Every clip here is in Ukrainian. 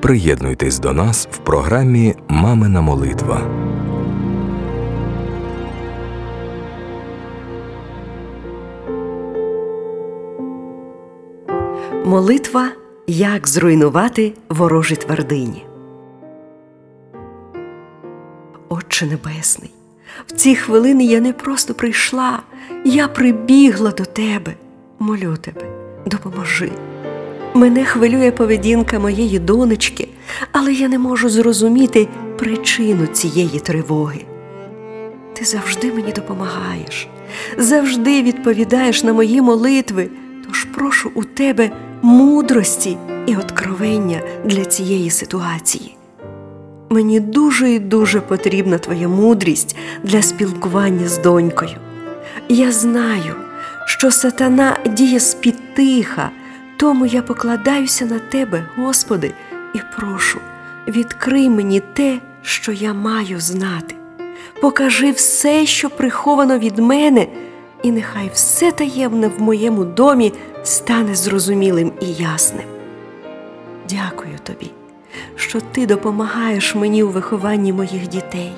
Приєднуйтесь до нас в програмі Мамина молитва. Молитва Як зруйнувати ворожі твердині. Отче Небесний, в ці хвилини я не просто прийшла, я прибігла до тебе. Молю тебе, допоможи. Мене хвилює поведінка моєї донечки, але я не можу зрозуміти причину цієї тривоги. Ти завжди мені допомагаєш, завжди відповідаєш на мої молитви, тож прошу у тебе мудрості і откровення для цієї ситуації. Мені дуже і дуже потрібна твоя мудрість для спілкування з донькою. Я знаю, що сатана діє з-під тиха, тому я покладаюся на тебе, Господи, і прошу, відкрий мені те, що я маю знати. Покажи все, що приховано від мене, і нехай все таємне в моєму домі стане зрозумілим і ясним. Дякую тобі, що ти допомагаєш мені у вихованні моїх дітей.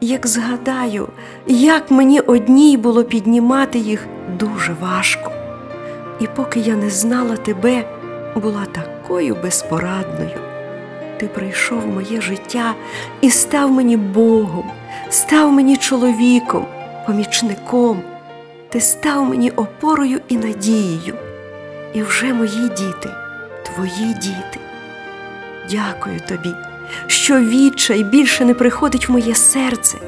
Як згадаю, як мені одній було піднімати їх дуже важко. І поки я не знала тебе, була такою безпорадною. Ти прийшов в моє життя і став мені Богом, став мені чоловіком, помічником. Ти став мені опорою і надією. І вже мої діти, твої діти. Дякую тобі, що відчай більше не приходить в моє серце,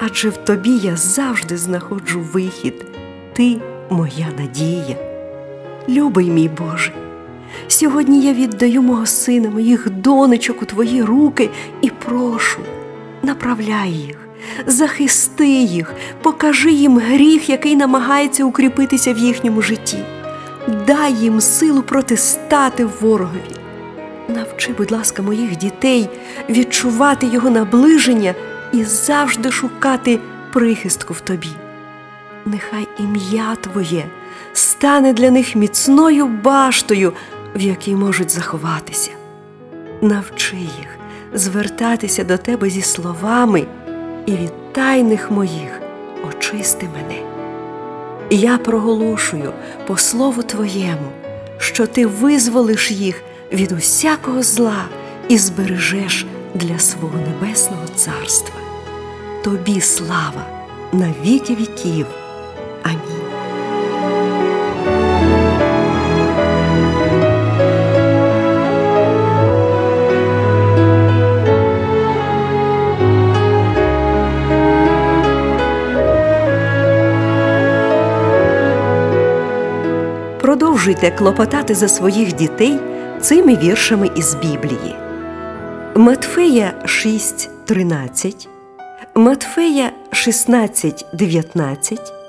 адже в тобі я завжди знаходжу вихід. Ти моя надія. Любий мій Боже, сьогодні я віддаю мого сина, моїх донечок у твої руки і прошу, направляй їх, захисти їх, покажи їм гріх, який намагається укріпитися в їхньому житті. Дай їм силу протистати ворогові. Навчи, будь ласка, моїх дітей відчувати його наближення і завжди шукати прихистку в тобі. Нехай ім'я Твоє стане для них міцною баштою, в якій можуть заховатися. Навчи їх звертатися до тебе зі словами і від тайних моїх очисти мене. Я проголошую по слову Твоєму, що Ти визволиш їх від усякого зла і збережеш для свого небесного царства. Тобі слава на віки віків. Продовжуйте клопотати за своїх дітей цими віршами із Біблії. Матфея 6:13, Матфея 16:19,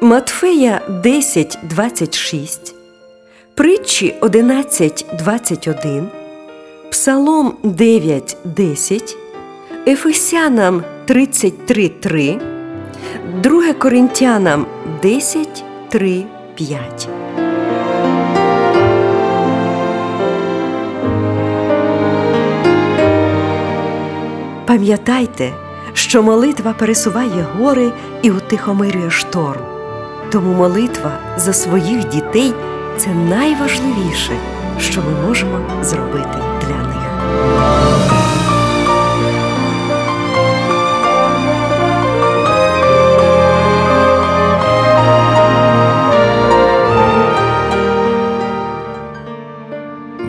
Матфея 10:26, Притчі 11:21, Псалом 9:10, Ефесянам 33:3, 2 Коринтянам 10:3, 5. Пам'ятайте, що молитва пересуває гори і утихомирює шторм. Тому молитва за своїх дітей це найважливіше, що ми можемо зробити для них.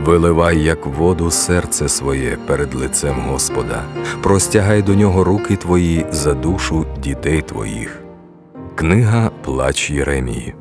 Виливай, як воду, серце своє перед лицем Господа, простягай до нього руки твої за душу дітей твоїх. Книга Плач Єремії.